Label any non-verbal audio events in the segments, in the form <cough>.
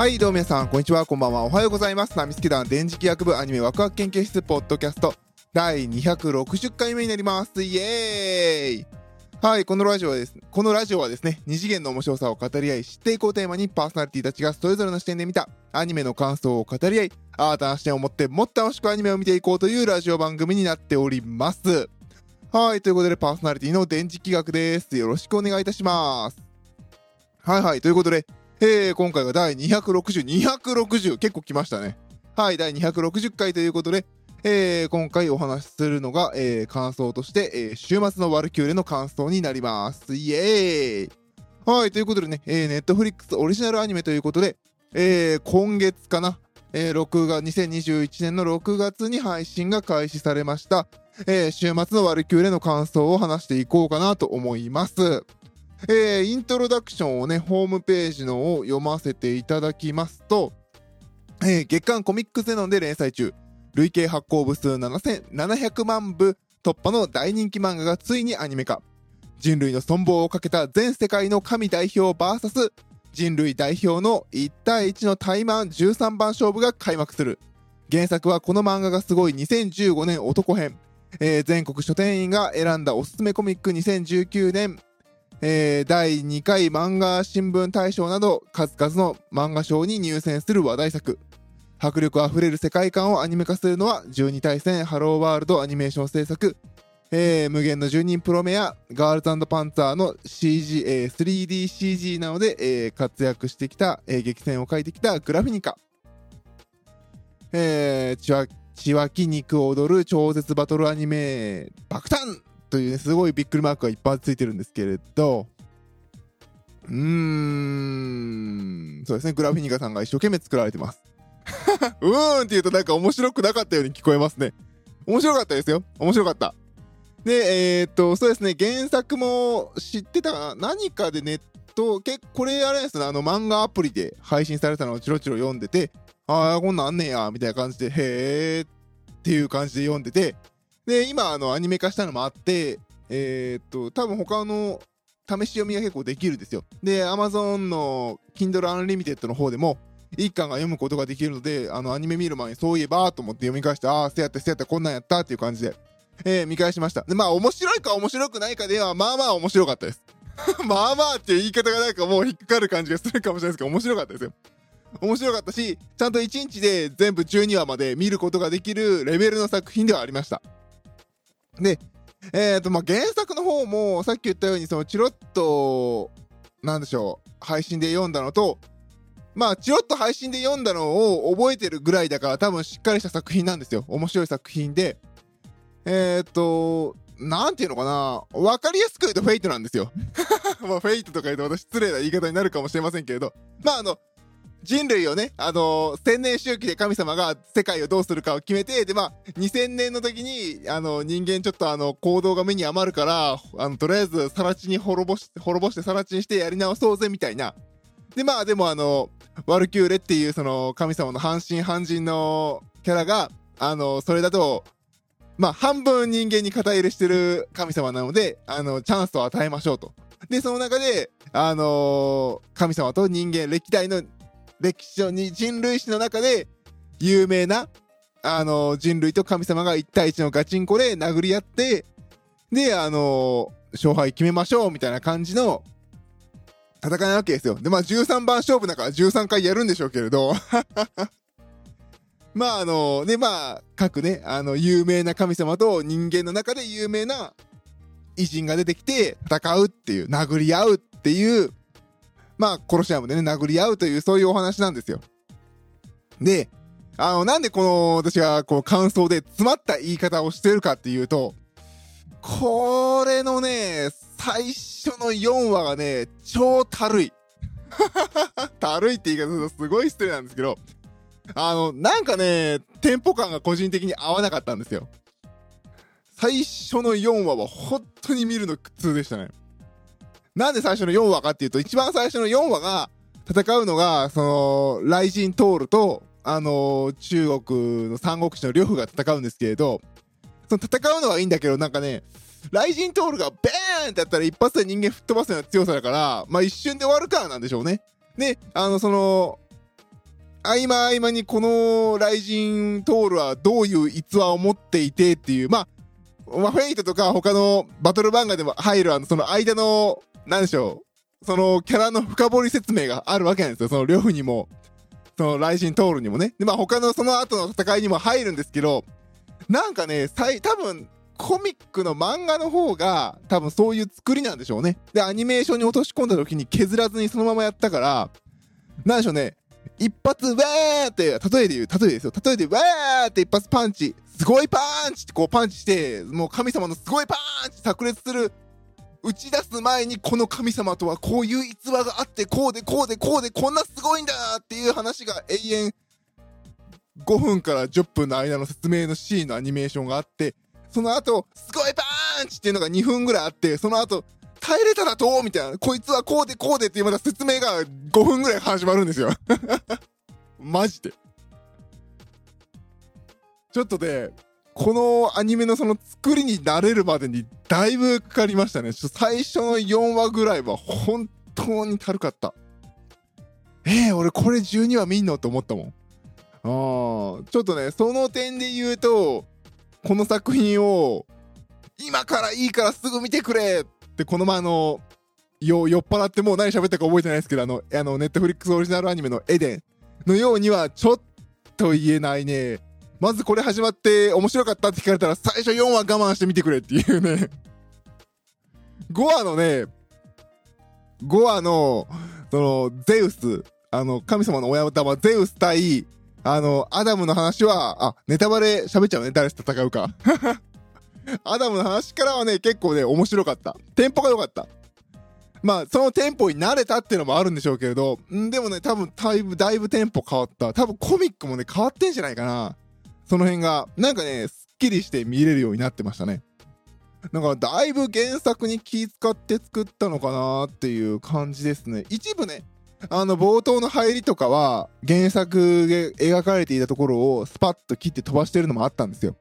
はいどうも皆さんこんにちは。こんばんは。おはようございます。ナミスケ団電磁気学部アニメワクワク研究室ポッドキャスト第260回目になります。イエーイ。はいこのラジオはですこのラジオはですね二次元の面白さを語り合い知っていこうテーマにパーソナリティたちがそれぞれの視点で見たアニメの感想を語り合い新たな視点を持ってもっと楽しくアニメを見ていこうというラジオ番組になっております。はいということでパーソナリティの電磁気学です。よろしくお願いいたします。はいはいということでえー、今回が第260、260結構来ましたね。はい、第260回ということで、えー、今回お話しするのが、えー、感想として、えー、週末のワルキューレの感想になります。イエーイはい、ということでね、ネットフリックスオリジナルアニメということで、えー、今月かな、えー、6月、2021年の6月に配信が開始されました、えー、週末のワルキューレの感想を話していこうかなと思います。えー、イントロダクションをね、ホームページのを読ませていただきますと、えー、月刊コミックゼノンで連載中、累計発行部数7700万部突破の大人気漫画がついにアニメ化。人類の存亡をかけた全世界の神代表 VS 人類代表の1対1の対マン13番勝負が開幕する。原作はこの漫画がすごい2015年男編。えー、全国書店員が選んだおすすめコミック2019年えー、第2回漫画新聞大賞など数々の漫画賞に入選する話題作。迫力あふれる世界観をアニメ化するのは12対戦ハローワールドアニメーション制作、えー、無限の住人プロメアガールズパンツァーの CG、えー、3DCG なので、えー、活躍してきた、えー、激戦を描いてきたグラフィニカ、えー、血は血湧き肉を踊る超絶バトルアニメ爆誕というね、すごいびっくりマークがいっぱいついてるんですけれど、うーん、そうですね、グラフィニカさんが一生懸命作られてます。<laughs> うーんって言うとなんか面白くなかったように聞こえますね。面白かったですよ。面白かった。で、えー、っと、そうですね、原作も知ってたかな？何かでネット、結これあれですね、あの漫画アプリで配信されたのをチロチロ読んでて、ああ、こんなんあんねや、みたいな感じで、へーっていう感じで読んでて、で、今、あの、アニメ化したのもあって、えー、っと、多分他の試し読みが結構できるんですよ。で、Amazon の Kindle Unlimited の方でも、一巻が読むことができるので、あの、アニメ見る前にそういえばと思って読み返して、ああ、せやった、せやった、こんなんやったっていう感じで、えー、見返しました。で、まあ、面白いか面白くないかでは、まあまあ面白かったです。<laughs> まあまあっていう言い方がなんかもう引っかかる感じがするかもしれないですけど、面白かったですよ。面白かったし、ちゃんと1日で全部12話まで見ることができるレベルの作品ではありました。で、えっ、ー、と、まあ、原作の方も、さっき言ったように、その、チロッと、なんでしょう、配信で読んだのと、まあ、チロッと配信で読んだのを覚えてるぐらいだから、多分しっかりした作品なんですよ。面白い作品で。えっ、ー、と、なんていうのかなわかりやすく言うとフェイトなんですよ。<laughs> まあ、フェイトとか言うと私失礼な言い方になるかもしれませんけれど、まあ、あの、人類をね、あのー、千年周期で神様が世界をどうするかを決めて、で、まあ、2000年の時に、あの、人間ちょっとあの、行動が目に余るから、あの、とりあえず、さら地に滅ぼし、滅ぼしてさら地にしてやり直そうぜ、みたいな。で、まあ、でもあの、ワルキューレっていう、その、神様の半身半人のキャラが、あの、それだと、まあ、半分人間に肩入れしてる神様なので、あの、チャンスを与えましょうと。で、その中で、あのー、神様と人間、歴代の歴史上に人類史の中で有名な、あの、人類と神様が1対1のガチンコで殴り合って、で、あの、勝敗決めましょうみたいな感じの戦いなわけですよ。で、まあ13番勝負だから13回やるんでしょうけれど。<laughs> まああの、ね、まあ、各ね、あの、有名な神様と人間の中で有名な偉人が出てきて戦うっていう、殴り合うっていうまあ、コロシアムでね、殴り合うという、そういうお話なんですよ。で、あの、なんでこの、私が、こう、感想で詰まった言い方をしてるかっていうと、これのね、最初の4話がね、超たるい。<laughs> たるいって言い方するとすごい失礼なんですけど、あの、なんかね、テンポ感が個人的に合わなかったんですよ。最初の4話は本当に見るの苦痛でしたね。なんで最初の4話かっていうと、一番最初の4話が戦うのが、その、雷神トールと、あのー、中国の三国志の呂布が戦うんですけれど、その戦うのはいいんだけど、なんかね、雷神トールがベーンってやったら一発で人間吹っ飛ばすような強さだから、まあ一瞬で終わるからなんでしょうね。で、あの、その、合間合間にこの雷神トールはどういう逸話を持っていてっていう、まあ、まあ、フェイトとか他のバトル漫画でも入るあの、その間の、なんでしょう、そのキャラの深掘り説明があるわけなんですよ。その呂布にも、その雷神トールにもね。で、まあ他のその後の戦いにも入るんですけど、なんかね、最、多分、コミックの漫画の方が多分そういう作りなんでしょうね。で、アニメーションに落とし込んだ時に削らずにそのままやったから、なんでしょうね。一発、ウェーって、例えで言う、例えですよ。例えで、ウェーって一発パンチ、すごいパンチってこうパンチして、もう神様のすごいパンチ炸裂する、打ち出す前にこの神様とはこういう逸話があって、こうでこうでこうでこんなすごいんだっていう話が永遠、5分から10分の間の説明のシーンのアニメーションがあって、その後、すごいパーンチっていうのが2分ぐらいあって、その後、耐えれたらどうみたいな。こいつはこうでこうでっていうまた説明が5分ぐらい始まるんですよ。マジで。ちょっとね、このアニメのその作りに慣れるまでにだいぶかかりましたね。最初の4話ぐらいは本当にたるかった。えー、俺これ12話見んのって思ったもん。ああ、ちょっとね、その点で言うと、この作品を今からいいからすぐ見てくれってこの前のよ酔っ払ってもう何喋ったか覚えてないですけどあのあのネットフリックスオリジナルアニメの「エデン」のようにはちょっと言えないねまずこれ始まって面白かったって聞かれたら最初4話我慢してみてくれっていうね5話のね5話のそのゼウスあの神様の親玉ゼウス対あのアダムの話はあネタバレ喋っちゃうね誰と戦うか <laughs> アダムの話からはね、結構ね、面白かった。テンポが良かった。まあ、そのテンポに慣れたっていうのもあるんでしょうけれど、んでもね、多分、だいぶ、だいぶテンポ変わった。多分、コミックもね、変わってんじゃないかな。その辺が、なんかね、すっきりして見れるようになってましたね。だから、だいぶ原作に気使って作ったのかなっていう感じですね。一部ね、あの、冒頭の入りとかは、原作で描かれていたところをスパッと切って飛ばしてるのもあったんですよ。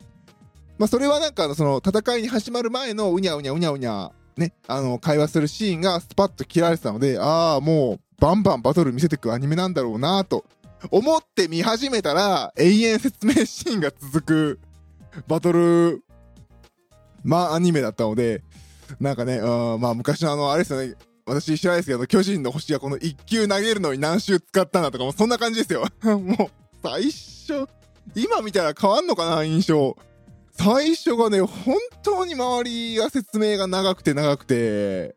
まあ、それはなんか、その、戦いに始まる前のうにゃうにゃうにゃうにゃ、ね、あの、会話するシーンがスパッと切られてたので、ああ、もう、バンバンバトル見せてくアニメなんだろうなと、思って見始めたら、永遠説明シーンが続く、バトル、まあ、アニメだったので、なんかね、うん、まあ、昔のあの、あれですよね、私知らないですけど、巨人の星がこの1球投げるのに何周使ったんだとか、もそんな感じですよ。<laughs> もう、最初、今見たら変わんのかな、印象。最初がね、本当に周りが説明が長くて長くて、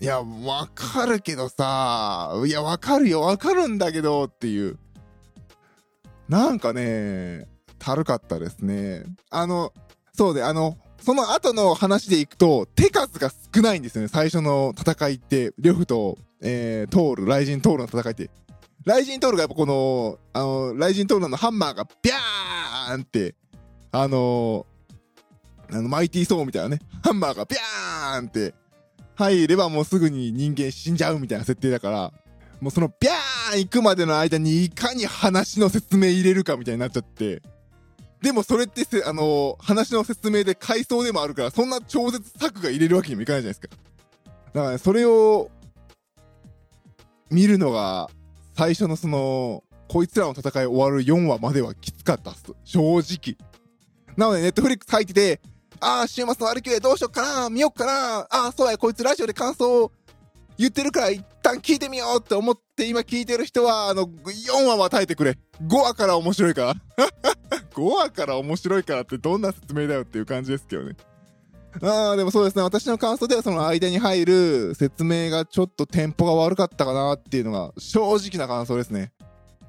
いや、わかるけどさ、いや、わかるよ、わかるんだけどっていう。なんかね、たるかったですね。あの、そうで、あの、その後の話でいくと、手数が少ないんですよね、最初の戦いって。呂布と、えー、トール、雷神トールの戦いって。雷神トールがやっぱこの、あの、雷神トールのハンマーがビャーンってあの、あの、マイティーソーみたいなね、ハンマーがビャーンって入ればもうすぐに人間死んじゃうみたいな設定だから、もうそのビャーン行くまでの間にいかに話の説明入れるかみたいになっちゃって、でもそれってあのー、話の説明で回想でもあるから、そんな超絶策が入れるわけにもいかないじゃないですか。だから、ね、それを、見るのが、最初のその、こいつらの戦い終わる4話まではきつかったっす。正直。なので、ネットフリックス入ってて、ああ、週末の歩きでどうしよっかな、見よっかな、ああ、そうや、こいつラジオで感想を言ってるから一旦聞いてみようって思って今聞いてる人は、あの、4話は耐えてくれ。5話から面白いから。<laughs> 5話から面白いからってどんな説明だよっていう感じですけどね。ああ、でもそうですね。私の感想ではその間に入る説明がちょっとテンポが悪かったかなっていうのが正直な感想ですね。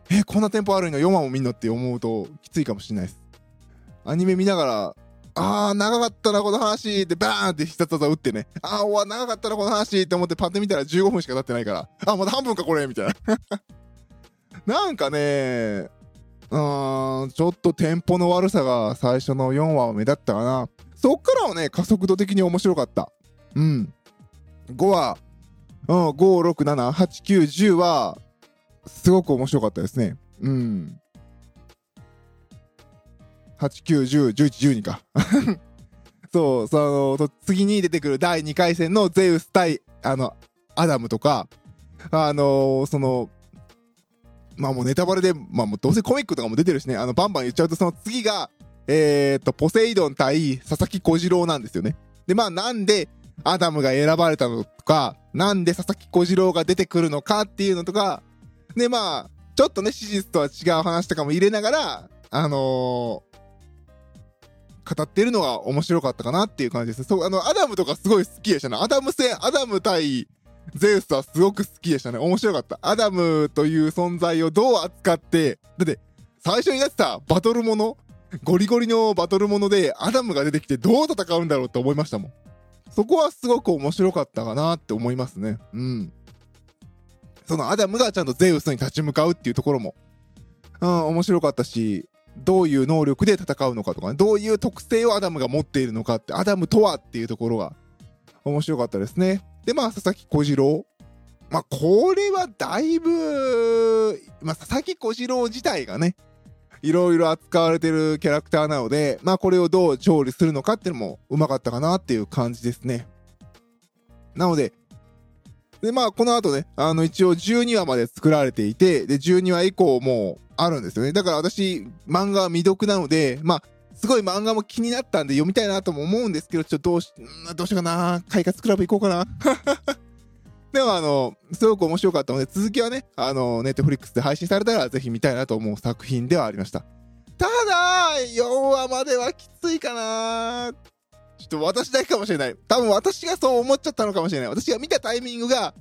え、こんなテンポ悪いの4話も見んのって思うときついかもしれないです。アニメ見ながら、あー、長かったな、この話でバーンって必殺技打ってね。あー、おわ、長かったな、この話って思ってパッて見たら15分しか経ってないから。あ、まだ半分か、これみたいな。<laughs> なんかね、うーん、ちょっとテンポの悪さが最初の4話は目立ったかな。そっからはね、加速度的に面白かった。うん。5話、うん、5、6、7、8、9、10は、すごく面白かったですね。うん。8910111か。<laughs> そう、その、次に出てくる第2回戦のゼウス対、あの、アダムとか、あのー、その、まあもうネタバレで、まあもうどうせコミックとかも出てるしね、あの、バンバン言っちゃうと、その次が、えー、っと、ポセイドン対佐々木小次郎なんですよね。で、まあなんで、アダムが選ばれたのとか、なんで佐々木小次郎が出てくるのかっていうのとか、で、まあ、ちょっとね、史実とは違う話とかも入れながら、あのー、語ってるのが面白かったかなっていう感じです。そう、あの、アダムとかすごい好きでしたね。アダム戦、アダム対ゼウスはすごく好きでしたね。面白かった。アダムという存在をどう扱って、だって、最初にやってたバトルもの、ゴリゴリのバトルもので、アダムが出てきてどう戦うんだろうって思いましたもん。そこはすごく面白かったかなって思いますね。うん。そのアダムがちゃんとゼウスに立ち向かうっていうところも、うん、面白かったし、どういう能力で戦うのかとかね、どういう特性をアダムが持っているのかって、アダムとはっていうところが面白かったですね。で、まあ、佐々木小次郎。まあ、これはだいぶ、まあ、佐々木小次郎自体がね、いろいろ扱われてるキャラクターなので、まあ、これをどう調理するのかっていうのもうまかったかなっていう感じですね。なので、で、まあ、この後ね、あの、一応12話まで作られていて、で、12話以降もあるんですよね。だから私、漫画は未読なので、まあ、すごい漫画も気になったんで読みたいなとも思うんですけど、ちょっとどうし、どうしようかな。快活クラブ行こうかな。<laughs> でもあの、すごく面白かったので、続きはね、あの、ネットフリックスで配信されたらぜひ見たいなと思う作品ではありました。ただ、4話まではきついかなちょっと私だけかもしれない。多分私がそう思っちゃったのかもしれない。私が見たタイミングが、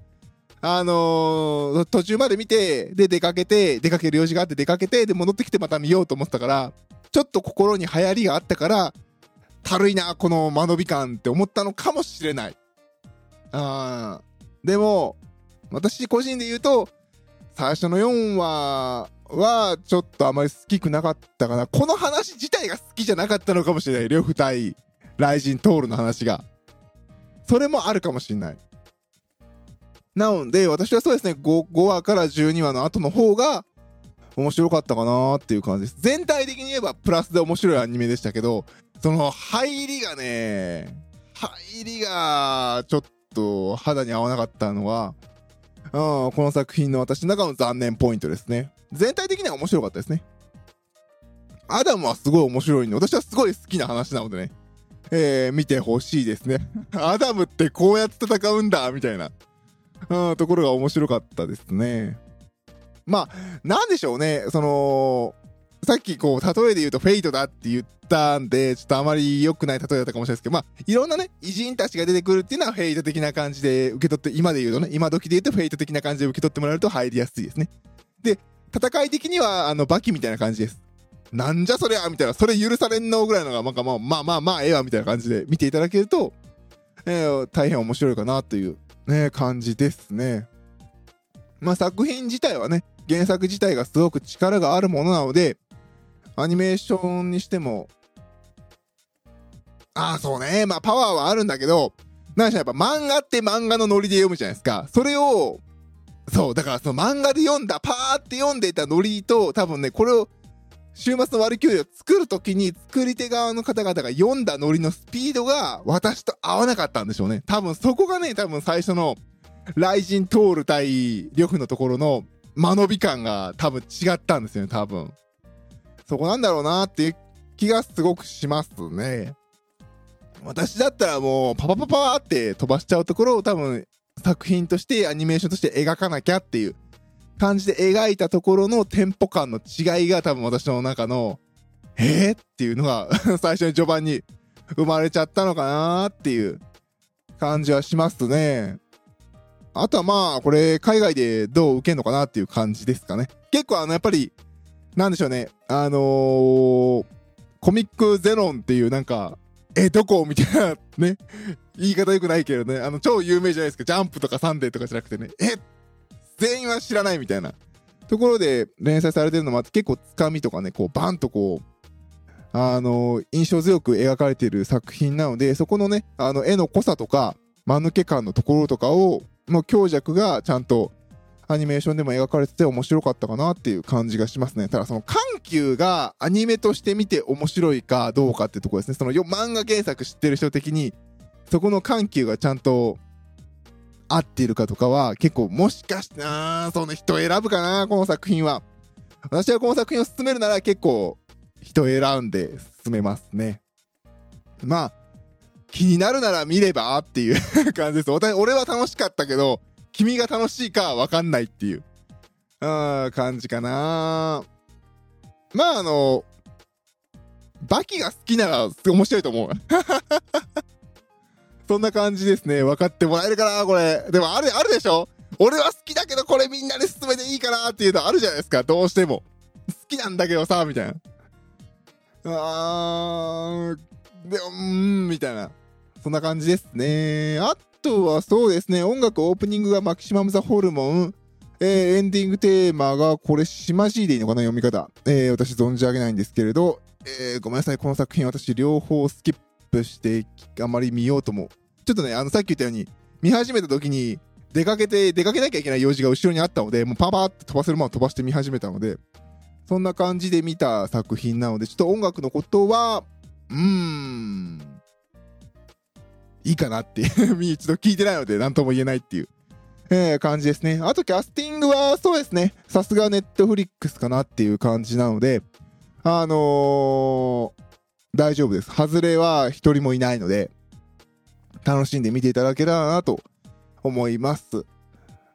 あのー、途中まで見て、で、出かけて、出かける用事があって出かけて、で、戻ってきてまた見ようと思ったから、ちょっと心に流行りがあったから、たるいな、この間延び感って思ったのかもしれない。あでも、私個人で言うと、最初の4話は、ちょっとあまり好きくなかったかな。この話自体が好きじゃなかったのかもしれない。呂布対雷神トールの話が。それもあるかもしれない。なので、私はそうですね、5, 5話から12話の後の方が、面白かったかなっていう感じです。全体的に言えばプラスで面白いアニメでしたけど、その入りがね、入りがちょっと肌に合わなかったのは、うん、この作品の私の中の残念ポイントですね。全体的には面白かったですね。アダムはすごい面白いんで、私はすごい好きな話なのでね、えー、見てほしいですね。<laughs> アダムってこうやって戦うんだ、みたいな、うん、ところが面白かったですね。まあ、なんでしょうね、その、さっきこう、例えで言うとフェイトだって言ったんで、ちょっとあまり良くない例えだったかもしれないですけど、まあ、いろんなね、偉人たちが出てくるっていうのはフェイト的な感じで受け取って、今で言うとね、今時で言うとフェイト的な感じで受け取ってもらえると入りやすいですね。で、戦い的には、あの、バキみたいな感じです。なんじゃそりゃみたいな、それ許されんのぐらいのが、まあまあまあまあまあ、ええわみたいな感じで見ていただけると、えー、大変面白いかなという、ね、感じですね。まあ作品自体はね、原作自体がすごく力があるものなので、アニメーションにしても、ああ、そうね。まあ、パワーはあるんだけど、何しろやっぱ漫画って漫画のノリで読むじゃないですか。それを、そう、だからその漫画で読んだ、パーって読んでいたノリと、多分ね、これを、週末の割り切りを作るときに、作り手側の方々が読んだノリのスピードが、私と合わなかったんでしょうね。多分そこがね、多分最初の、雷神トール対呂布のところの間延び感が多分違ったんですよね、多分。そこなんだろうなっていう気がすごくしますね。私だったらもうパパパパーって飛ばしちゃうところを多分作品としてアニメーションとして描かなきゃっていう感じで描いたところのテンポ感の違いが多分私の中のえー、っていうのが <laughs> 最初に序盤に生まれちゃったのかなっていう感じはしますね。あとはまあ、これ、海外でどう受けんのかなっていう感じですかね。結構あの、やっぱり、なんでしょうね。あのー、コミックゼロンっていうなんか、え、どこ？みたいなね。言い方よくないけどね。あの、超有名じゃないですか。ジャンプとかサンデーとかじゃなくてね。え、全員は知らないみたいな。ところで連載されてるのもあって結構つかみとかね、こうバンとこう、あの、印象強く描かれてる作品なので、そこのね、あの絵の濃さとか、間抜け感のところとかを、の強弱がちゃんとアニメーションでも描かれてて面白かったかなっていう感じがしますね。ただその緩急がアニメとして見て面白いかどうかってとこですね。その漫画原作知ってる人的に、そこの緩急がちゃんと合っているかとかは結構もしかしてなその人選ぶかなこの作品は。私はこの作品を進めるなら結構人選んで進めますね。まあ、気になるなら見ればっていう感じです。俺は楽しかったけど、君が楽しいかわかんないっていう、うん、感じかなまああの、バキが好きなら面白いと思う。そんな感じですね。分かってもらえるかなこれ。でもある、あるでしょ？俺は好きだけどこれみんなで進めていいかなっていうのあるじゃないですか。どうしても。好きなんだけどさ、みたいな。あー、でも、うーん、みたいな。そんな感じですね。あとはそうですね、音楽オープニングがマキシマム・ザ・ホルモン、えー、エンディングテーマが、これ、しまじいでいいのかな読み方。えー、私存じ上げないんですけれど、えー、ごめんなさい、この作品私両方スキップして、あまり見ようとも。ちょっとね、あの、さっき言ったように、見始めた時に、出かけて、出かけなきゃいけない用事が後ろにあったので、もうパパーって飛ばせるまま飛ばして見始めたので、そんな感じで見た作品なので、ちょっと音楽のことは、うーん、いいかなっていう <laughs> 一度聞いてないので何とも言えないっていう、えー、感じですね。あとキャスティングはそうですね。さすがネットフリックスかなっていう感じなので、あのー、大丈夫です。外れは一人もいないので、楽しんで見ていただけたらなと思います。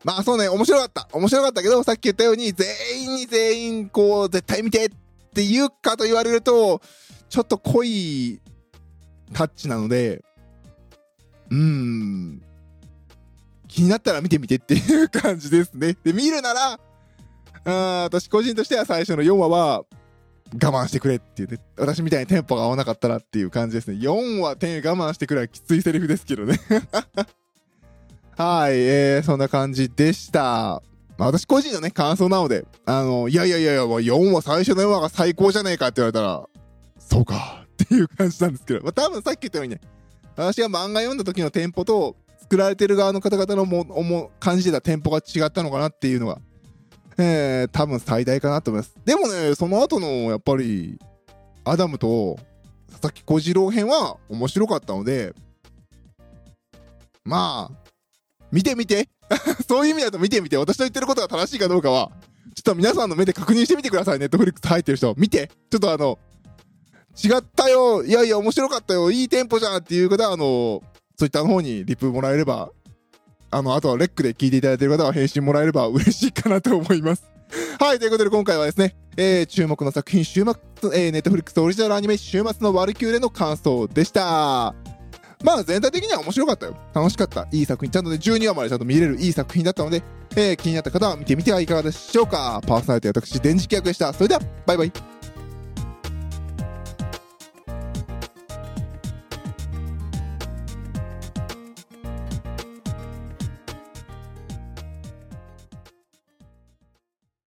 まあそうね、面白かった。面白かったけど、さっき言ったように、全員に全員、こう、絶対見てって言うかと言われると、ちょっと濃いタッチなので、うーん、気になったら見てみてっていう感じですね。で、見るなら、あ私個人としては最初の4話は、我慢してくれっていうね。私みたいにテンポが合わなかったらっていう感じですね。4話点我慢してくれはきついセリフですけどね。<laughs> はい、えー、そんな感じでした。まあ、私個人のね、感想なので、あの、いやいやいやいや、4話、最初の4話が最高じゃねえかって言われたら、そうかっていう感じなんですけど、まあ、多分さっき言ったようにね、私が漫画読んだ時のテンポと、作られてる側の方々のも、も、感じてたテンポが違ったのかなっていうのが、えー、多分最大かなと思います。でもね、その後の、やっぱり、アダムと、佐々木小次郎編は面白かったので、まあ、見てみて <laughs> そういう意味だと見てみて。私の言ってることが正しいかどうかは、ちょっと皆さんの目で確認してみてください。ネットフリックス入ってる人。見て。ちょっとあの、違ったよ。いやいや、面白かったよ。いいテンポじゃんっていう方は、あの、ツイッターの方にリプもらえれば、あの、あとはレックで聞いていただいている方は返信もらえれば嬉しいかなと思います。<laughs> はい、ということで今回はですね、えー、注目の作品、週末、えー、ネットフリックスオリジナルアニメ、週末のワルキューレの感想でした。まあ全体的には面白かったよ。楽しかった。いい作品。ちゃんとね、12話までちゃんと見れるいい作品だったので、えー、気になった方は見てみてはいかがでしょうか。パーソナリティ私、電磁気役でした。それでは、バイバイ。